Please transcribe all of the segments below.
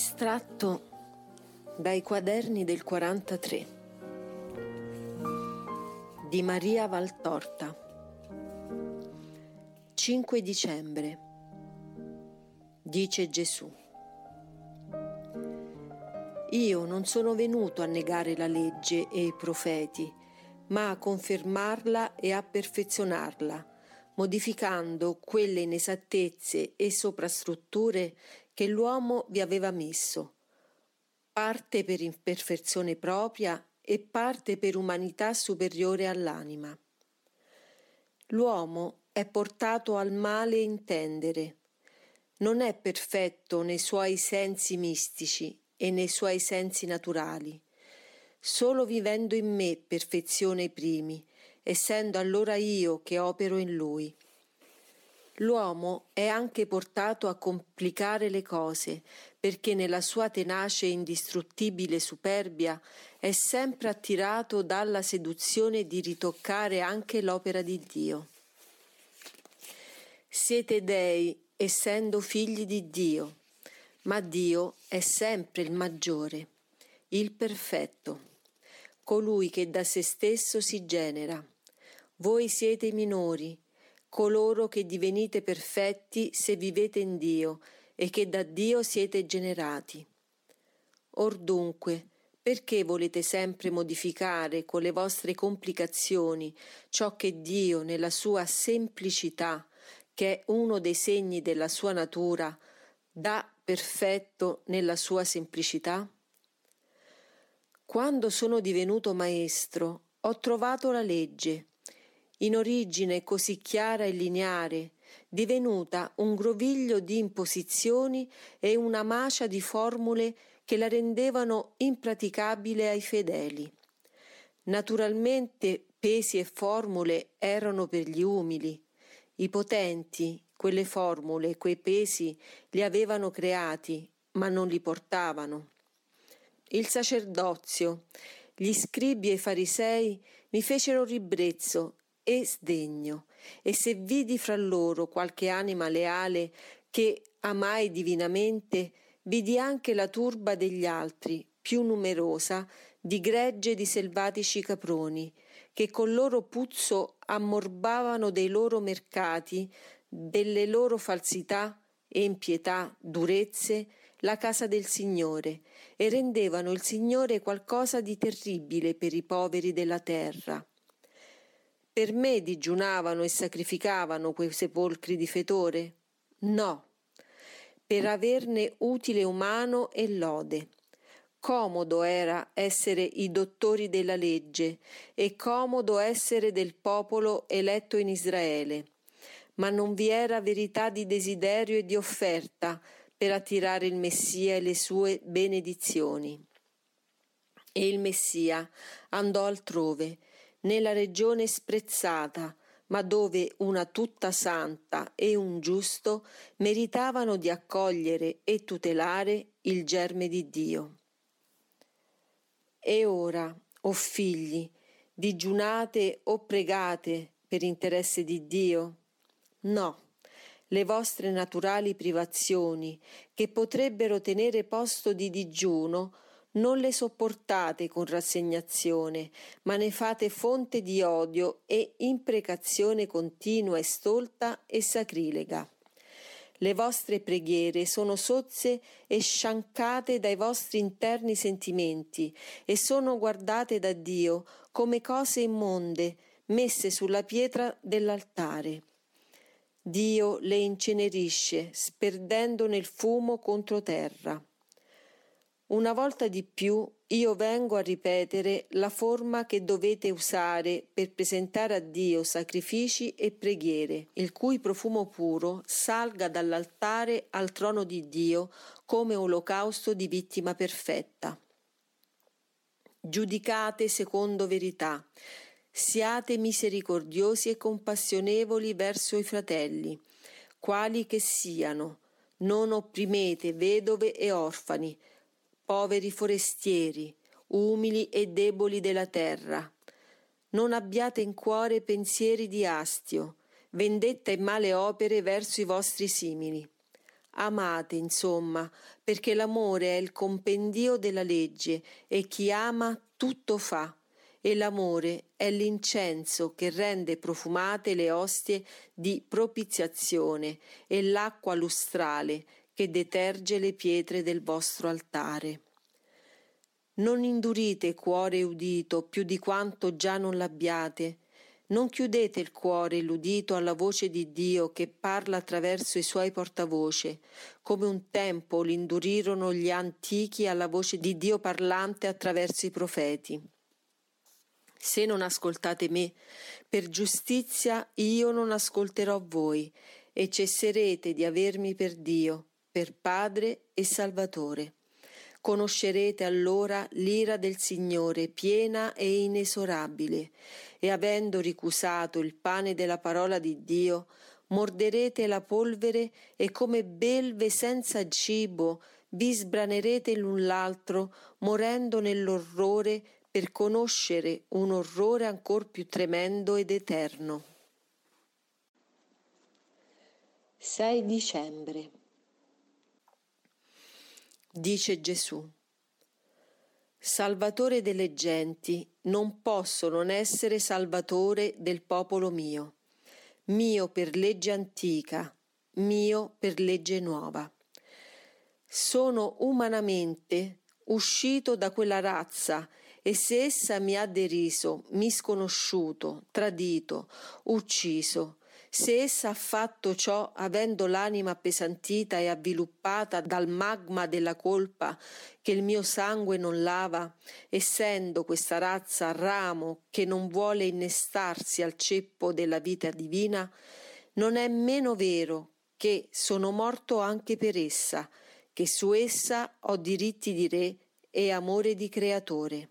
Estratto dai quaderni del 43 di Maria Valtorta. 5 dicembre Dice Gesù. Io non sono venuto a negare la legge e i profeti, ma a confermarla e a perfezionarla, modificando quelle inesattezze e soprastrutture che l'uomo vi aveva messo, parte per imperfezione propria e parte per umanità superiore all'anima. L'uomo è portato al male intendere, non è perfetto nei suoi sensi mistici e nei suoi sensi naturali. Solo vivendo in me perfezione i primi, essendo allora io che opero in lui. L'uomo è anche portato a complicare le cose, perché nella sua tenace e indistruttibile superbia è sempre attirato dalla seduzione di ritoccare anche l'opera di Dio. Siete dei, essendo figli di Dio, ma Dio è sempre il maggiore, il perfetto, colui che da se stesso si genera. Voi siete minori, coloro che divenite perfetti se vivete in Dio e che da Dio siete generati. Or dunque, perché volete sempre modificare con le vostre complicazioni ciò che Dio nella sua semplicità, che è uno dei segni della sua natura, dà perfetto nella sua semplicità? Quando sono divenuto maestro, ho trovato la legge, in origine così chiara e lineare, divenuta un groviglio di imposizioni e una macia di formule che la rendevano impraticabile ai fedeli. Naturalmente pesi e formule erano per gli umili. I potenti, quelle formule, quei pesi li avevano creati, ma non li portavano. Il sacerdozio, gli scribi e i farisei mi fecero ribrezzo e sdegno, e se vidi fra loro qualche anima leale che amai divinamente, vidi anche la turba degli altri, più numerosa, di gregge di selvatici caproni, che col loro puzzo ammorbavano dei loro mercati, delle loro falsità, empietà, durezze, la casa del Signore, e rendevano il Signore qualcosa di terribile per i poveri della terra. Per me digiunavano e sacrificavano quei sepolcri di fetore? No, per averne utile umano e lode. Comodo era essere i dottori della legge e comodo essere del popolo eletto in Israele, ma non vi era verità di desiderio e di offerta per attirare il Messia e le sue benedizioni. E il Messia andò altrove nella regione sprezzata, ma dove una tutta santa e un giusto meritavano di accogliere e tutelare il germe di Dio. E ora, o oh figli, digiunate o pregate per interesse di Dio? No, le vostre naturali privazioni, che potrebbero tenere posto di digiuno, non le sopportate con rassegnazione, ma ne fate fonte di odio e imprecazione continua e stolta e sacrilega. Le vostre preghiere sono sozze e sciancate dai vostri interni sentimenti e sono guardate da Dio come cose immonde messe sulla pietra dell'altare. Dio le incenerisce, sperdendo nel fumo contro terra. Una volta di più io vengo a ripetere la forma che dovete usare per presentare a Dio sacrifici e preghiere, il cui profumo puro salga dall'altare al trono di Dio come olocausto di vittima perfetta. Giudicate secondo verità, siate misericordiosi e compassionevoli verso i fratelli, quali che siano, non opprimete vedove e orfani, poveri forestieri, umili e deboli della terra. Non abbiate in cuore pensieri di astio, vendetta e male opere verso i vostri simili. Amate, insomma, perché l'amore è il compendio della legge e chi ama tutto fa. E l'amore è l'incenso che rende profumate le ostie di propiziazione e l'acqua lustrale che deterge le pietre del vostro altare. Non indurite cuore udito più di quanto già non l'abbiate, non chiudete il cuore l'udito alla voce di Dio che parla attraverso i suoi portavoce, come un tempo l'indurirono gli antichi alla voce di Dio parlante attraverso i profeti. Se non ascoltate me, per giustizia io non ascolterò voi, e cesserete di avermi per Dio, per Padre e Salvatore. Conoscerete allora l'ira del Signore piena e inesorabile, e avendo ricusato il pane della parola di Dio, morderete la polvere e come belve senza cibo vi sbranerete l'un l'altro, morendo nell'orrore per conoscere un orrore ancor più tremendo ed eterno. 6 dicembre Dice Gesù Salvatore delle genti, non posso non essere salvatore del popolo mio, mio per legge antica, mio per legge nuova. Sono umanamente uscito da quella razza e se essa mi ha deriso, misconosciuto, tradito, ucciso, se essa ha fatto ciò avendo l'anima appesantita e avviluppata dal magma della colpa che il mio sangue non lava, essendo questa razza ramo che non vuole innestarsi al ceppo della vita divina, non è meno vero che sono morto anche per essa, che su essa ho diritti di re e amore di creatore.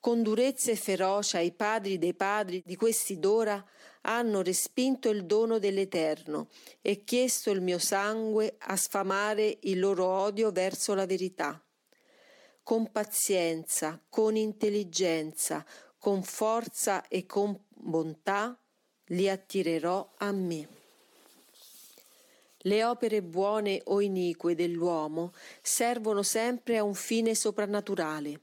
Con durezza e ferocia i padri dei padri di questi d'ora hanno respinto il dono dell'Eterno e chiesto il mio sangue a sfamare il loro odio verso la verità. Con pazienza, con intelligenza, con forza e con bontà li attirerò a me. Le opere buone o inique dell'uomo servono sempre a un fine soprannaturale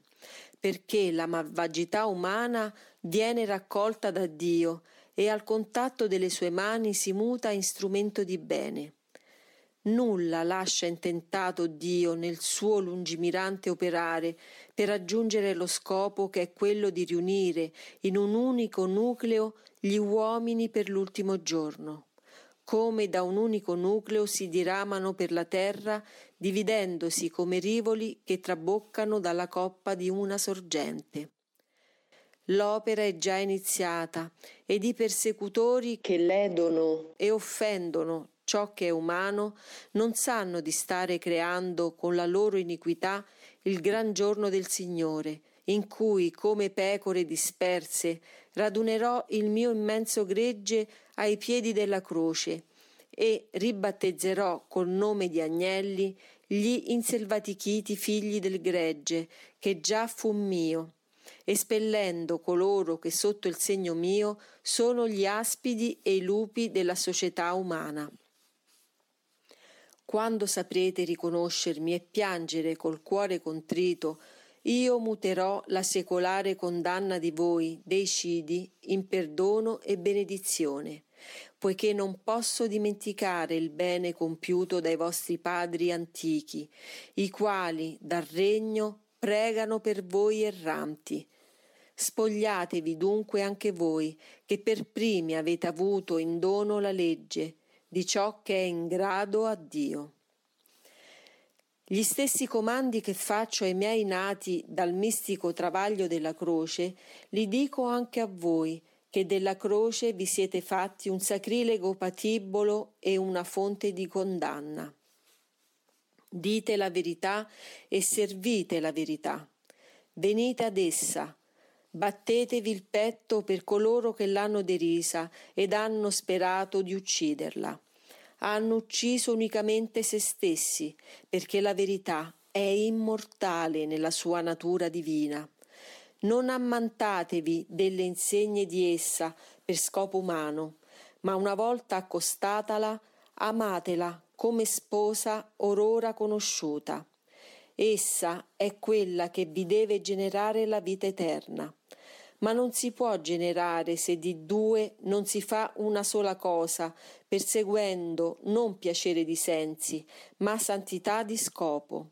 perché la malvagità umana viene raccolta da Dio e al contatto delle sue mani si muta in strumento di bene. Nulla lascia intentato Dio nel suo lungimirante operare per raggiungere lo scopo che è quello di riunire in un unico nucleo gli uomini per l'ultimo giorno come da un unico nucleo si diramano per la terra, dividendosi come rivoli che traboccano dalla coppa di una sorgente. L'opera è già iniziata ed i persecutori che ledono e offendono ciò che è umano non sanno di stare creando con la loro iniquità il gran giorno del Signore, in cui, come pecore disperse, radunerò il mio immenso gregge ai piedi della croce e ribattezzerò col nome di agnelli gli inselvatichiti figli del gregge, che già fu mio, espellendo coloro che sotto il segno mio sono gli aspidi e i lupi della società umana. Quando saprete riconoscermi e piangere col cuore contrito io muterò la secolare condanna di voi, dei cidi, in perdono e benedizione, poiché non posso dimenticare il bene compiuto dai vostri padri antichi, i quali dal regno pregano per voi erranti. Spogliatevi dunque anche voi, che per primi avete avuto in dono la legge, di ciò che è in grado a Dio. Gli stessi comandi che faccio ai miei nati dal mistico travaglio della croce, li dico anche a voi, che della croce vi siete fatti un sacrilego patibolo e una fonte di condanna. Dite la verità e servite la verità. Venite ad essa, battetevi il petto per coloro che l'hanno derisa ed hanno sperato di ucciderla hanno ucciso unicamente se stessi, perché la verità è immortale nella sua natura divina. Non ammantatevi delle insegne di essa per scopo umano, ma una volta accostatala, amatela come sposa orora conosciuta. Essa è quella che vi deve generare la vita eterna. Ma non si può generare se di due non si fa una sola cosa, perseguendo non piacere di sensi, ma santità di scopo.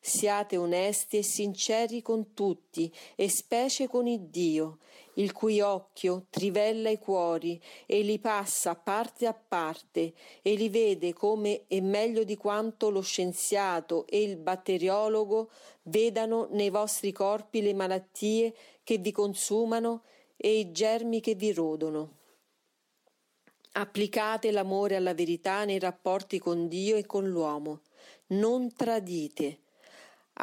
Siate onesti e sinceri con tutti, e specie con il Dio, il cui occhio trivella i cuori e li passa parte a parte e li vede come e meglio di quanto lo scienziato e il batteriologo vedano nei vostri corpi le malattie che vi consumano e i germi che vi rodono. Applicate l'amore alla verità nei rapporti con Dio e con l'uomo. Non tradite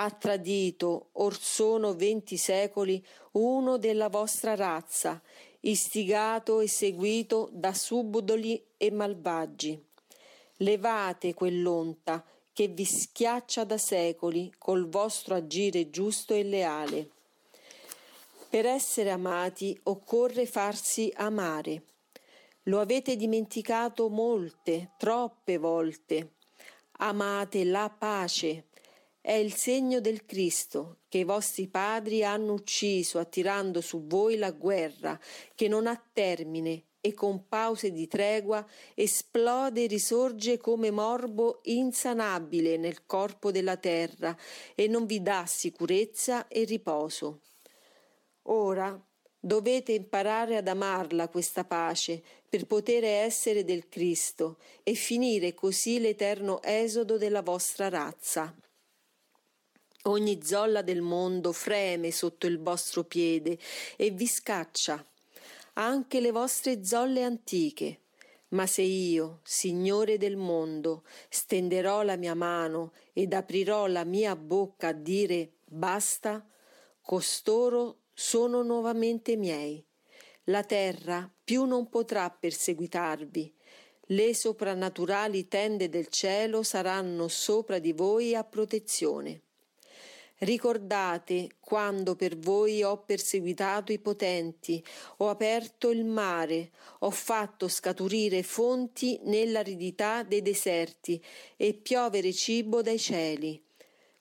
ha tradito, or sono venti secoli, uno della vostra razza, istigato e seguito da subdoli e malvagi. Levate quell'onta che vi schiaccia da secoli col vostro agire giusto e leale. Per essere amati occorre farsi amare. Lo avete dimenticato molte, troppe volte. Amate la pace è il segno del Cristo che i vostri padri hanno ucciso attirando su voi la guerra che non ha termine e con pause di tregua esplode e risorge come morbo insanabile nel corpo della terra e non vi dà sicurezza e riposo. Ora dovete imparare ad amarla questa pace per poter essere del Cristo e finire così l'eterno esodo della vostra razza. Ogni zolla del mondo freme sotto il vostro piede e vi scaccia, anche le vostre zolle antiche. Ma se io, Signore del mondo, stenderò la mia mano ed aprirò la mia bocca a dire basta, costoro sono nuovamente miei. La terra più non potrà perseguitarvi. Le soprannaturali tende del cielo saranno sopra di voi a protezione. Ricordate quando per voi ho perseguitato i potenti, ho aperto il mare, ho fatto scaturire fonti nell'aridità dei deserti e piovere cibo dai cieli.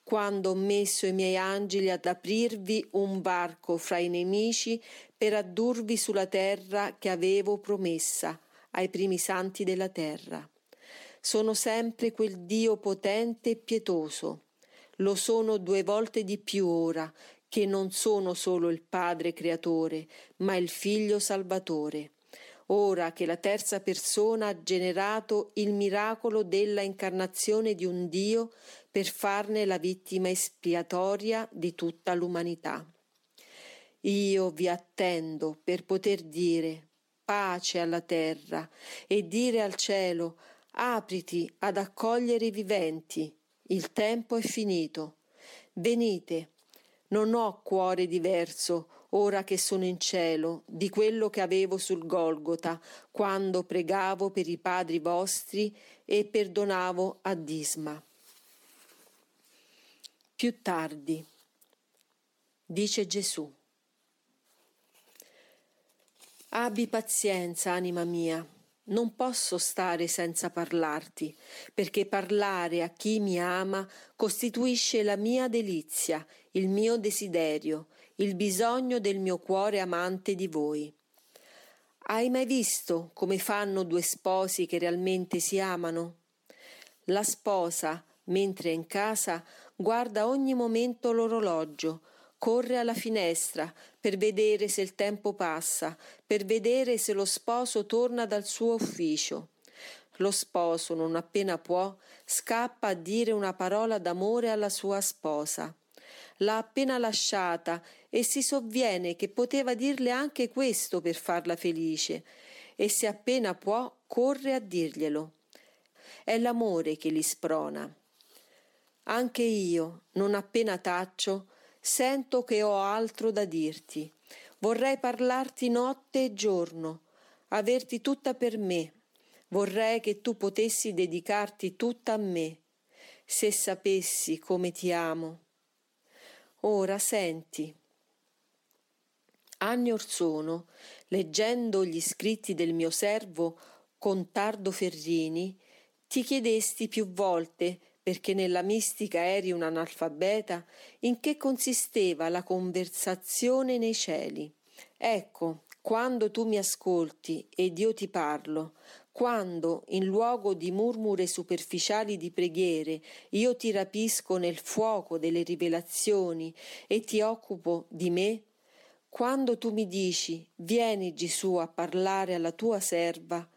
Quando ho messo i miei angeli ad aprirvi un varco fra i nemici per addurvi sulla terra che avevo promessa ai primi santi della terra. Sono sempre quel Dio potente e pietoso lo sono due volte di più ora, che non sono solo il Padre creatore, ma il Figlio salvatore. Ora che la terza persona ha generato il miracolo della incarnazione di un Dio per farne la vittima espiatoria di tutta l'umanità. Io vi attendo per poter dire pace alla terra e dire al cielo apriti ad accogliere i viventi il tempo è finito. Venite. Non ho cuore diverso ora che sono in cielo di quello che avevo sul Golgota quando pregavo per i padri vostri e perdonavo a Disma. Più tardi, dice Gesù. Abbi pazienza, anima mia non posso stare senza parlarti, perché parlare a chi mi ama costituisce la mia delizia, il mio desiderio, il bisogno del mio cuore amante di voi. Hai mai visto come fanno due sposi che realmente si amano? La sposa, mentre è in casa, guarda ogni momento l'orologio, corre alla finestra per vedere se il tempo passa, per vedere se lo sposo torna dal suo ufficio. Lo sposo, non appena può, scappa a dire una parola d'amore alla sua sposa. L'ha appena lasciata e si sovviene che poteva dirle anche questo per farla felice, e se appena può corre a dirglielo. È l'amore che li sprona. Anche io, non appena taccio, Sento che ho altro da dirti. Vorrei parlarti notte e giorno, averti tutta per me. Vorrei che tu potessi dedicarti tutta a me, se sapessi come ti amo. Ora senti. Anni or sono, leggendo gli scritti del mio servo Contardo Ferrini, ti chiedesti più volte, perché nella mistica eri un analfabeta, in che consisteva la conversazione nei cieli. Ecco, quando tu mi ascolti ed io ti parlo, quando, in luogo di murmure superficiali di preghiere, io ti rapisco nel fuoco delle rivelazioni e ti occupo di me, quando tu mi dici vieni Gesù a parlare alla tua serva,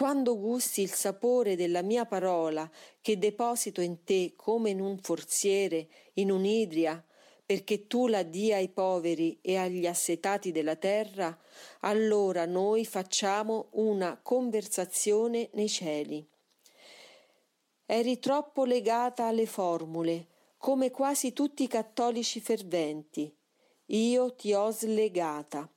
quando gusti il sapore della mia parola che deposito in te come in un forziere, in un'idria, perché tu la dia ai poveri e agli assetati della terra, allora noi facciamo una conversazione nei cieli. Eri troppo legata alle formule, come quasi tutti i cattolici ferventi. Io ti ho slegata.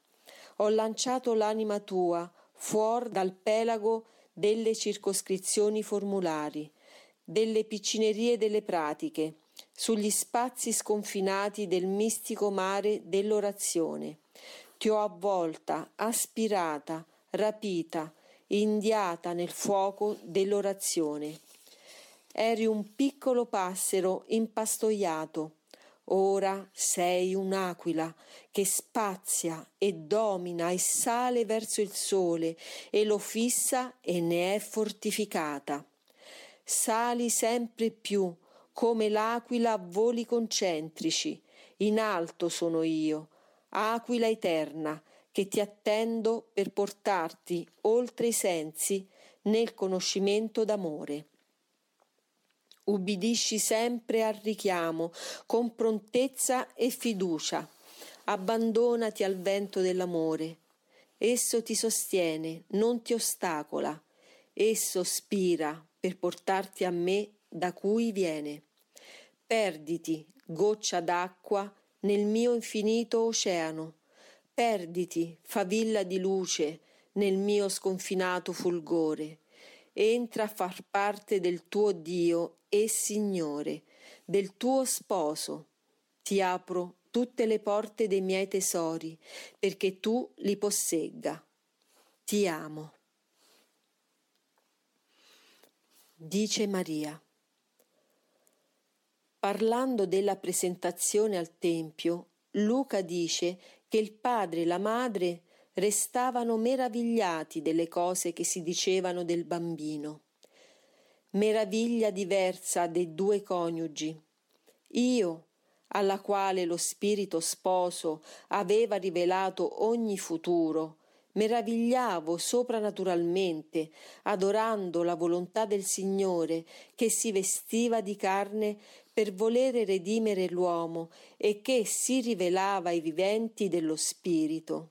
Ho lanciato l'anima tua fuori dal pelago delle circoscrizioni formulari, delle piccinerie delle pratiche, sugli spazi sconfinati del mistico mare dell'orazione. Ti ho avvolta, aspirata, rapita, indiata nel fuoco dell'orazione. Eri un piccolo passero impastoiato. Ora sei un'aquila che spazia e domina e sale verso il sole e lo fissa e ne è fortificata. Sali sempre più come l'aquila a voli concentrici, in alto sono io, aquila eterna, che ti attendo per portarti oltre i sensi nel conoscimento d'amore. Ubbidisci sempre al richiamo, con prontezza e fiducia. Abbandonati al vento dell'amore. Esso ti sostiene, non ti ostacola. Esso spira per portarti a me da cui viene. Perditi, goccia d'acqua, nel mio infinito oceano. Perditi, favilla di luce, nel mio sconfinato fulgore. Entra a far parte del tuo Dio e Signore, del tuo sposo. Ti apro tutte le porte dei miei tesori, perché tu li possegga. Ti amo. Dice Maria. Parlando della presentazione al Tempio, Luca dice che il padre e la madre restavano meravigliati delle cose che si dicevano del bambino. Meraviglia diversa dei due coniugi. Io, alla quale lo spirito sposo aveva rivelato ogni futuro, meravigliavo soprannaturalmente, adorando la volontà del Signore che si vestiva di carne per volere redimere l'uomo e che si rivelava ai viventi dello Spirito.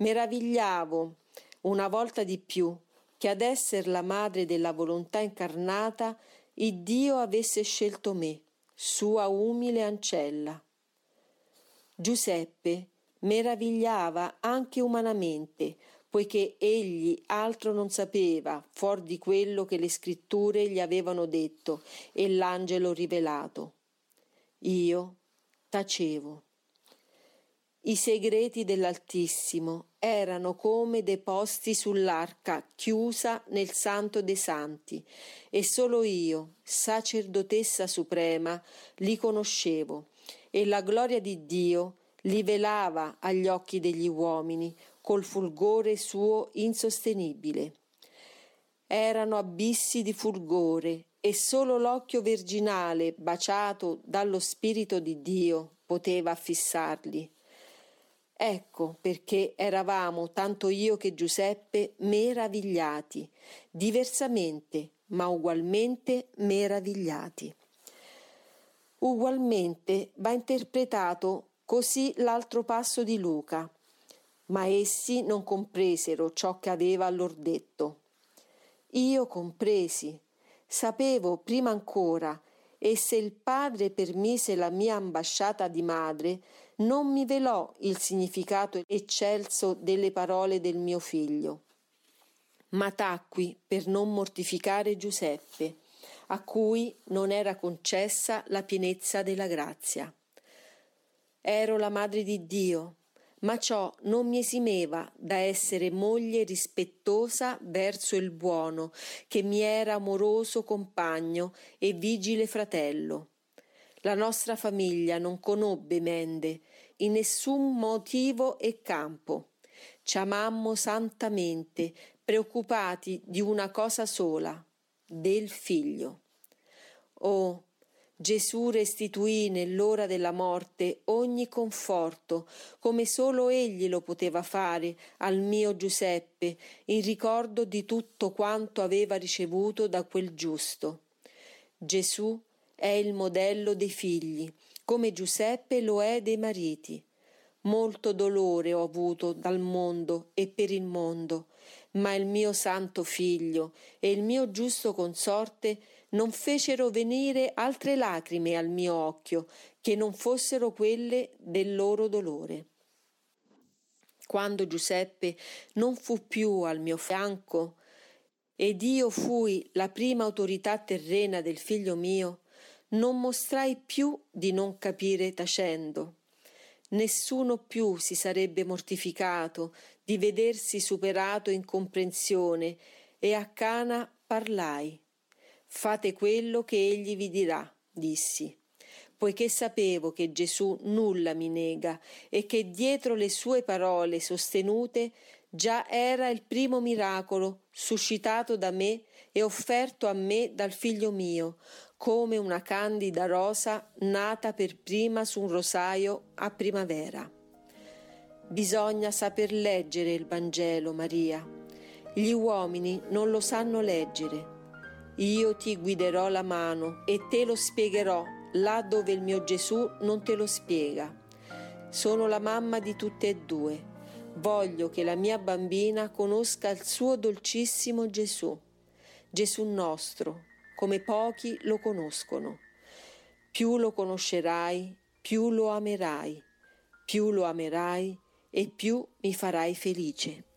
Meravigliavo, una volta di più, che ad esser la madre della volontà incarnata, il Dio avesse scelto me, sua umile ancella. Giuseppe meravigliava anche umanamente, poiché egli altro non sapeva fuor di quello che le scritture gli avevano detto e l'angelo rivelato. Io tacevo. I segreti dell'Altissimo erano come deposti sull'arca chiusa nel Santo dei Santi, e solo io, sacerdotessa suprema, li conoscevo, e la gloria di Dio li velava agli occhi degli uomini col fulgore suo insostenibile. Erano abissi di fulgore e solo l'occhio virginale baciato dallo Spirito di Dio poteva fissarli. Ecco perché eravamo, tanto io che Giuseppe, meravigliati, diversamente, ma ugualmente meravigliati. Ugualmente va interpretato così l'altro passo di Luca, ma essi non compresero ciò che aveva lor detto. Io compresi, sapevo prima ancora, e se il padre permise la mia ambasciata di madre, non mi velò il significato eccelso delle parole del mio figlio. Ma tacqui per non mortificare Giuseppe, a cui non era concessa la pienezza della grazia. Ero la madre di Dio, ma ciò non mi esimeva da essere moglie rispettosa verso il buono, che mi era amoroso compagno e vigile fratello. La nostra famiglia non conobbe mende in nessun motivo e campo. Ci amammo santamente, preoccupati di una cosa sola, del figlio. Oh, Gesù restituì nell'ora della morte ogni conforto, come solo egli lo poteva fare al mio Giuseppe, in ricordo di tutto quanto aveva ricevuto da quel giusto. Gesù è il modello dei figli, come Giuseppe lo è dei mariti. Molto dolore ho avuto dal mondo e per il mondo, ma il mio santo figlio e il mio giusto consorte non fecero venire altre lacrime al mio occhio che non fossero quelle del loro dolore. Quando Giuseppe non fu più al mio fianco ed io fui la prima autorità terrena del figlio mio, non mostrai più di non capire tacendo. Nessuno più si sarebbe mortificato di vedersi superato in comprensione e a Cana parlai. Fate quello che egli vi dirà, dissi, poiché sapevo che Gesù nulla mi nega e che dietro le sue parole sostenute già era il primo miracolo suscitato da me e offerto a me dal figlio mio, come una candida rosa nata per prima su un rosaio a primavera. Bisogna saper leggere il Vangelo, Maria. Gli uomini non lo sanno leggere io ti guiderò la mano e te lo spiegherò là dove il mio Gesù non te lo spiega. Sono la mamma di tutte e due. Voglio che la mia bambina conosca il suo dolcissimo Gesù, Gesù nostro, come pochi lo conoscono. Più lo conoscerai, più lo amerai, più lo amerai e più mi farai felice.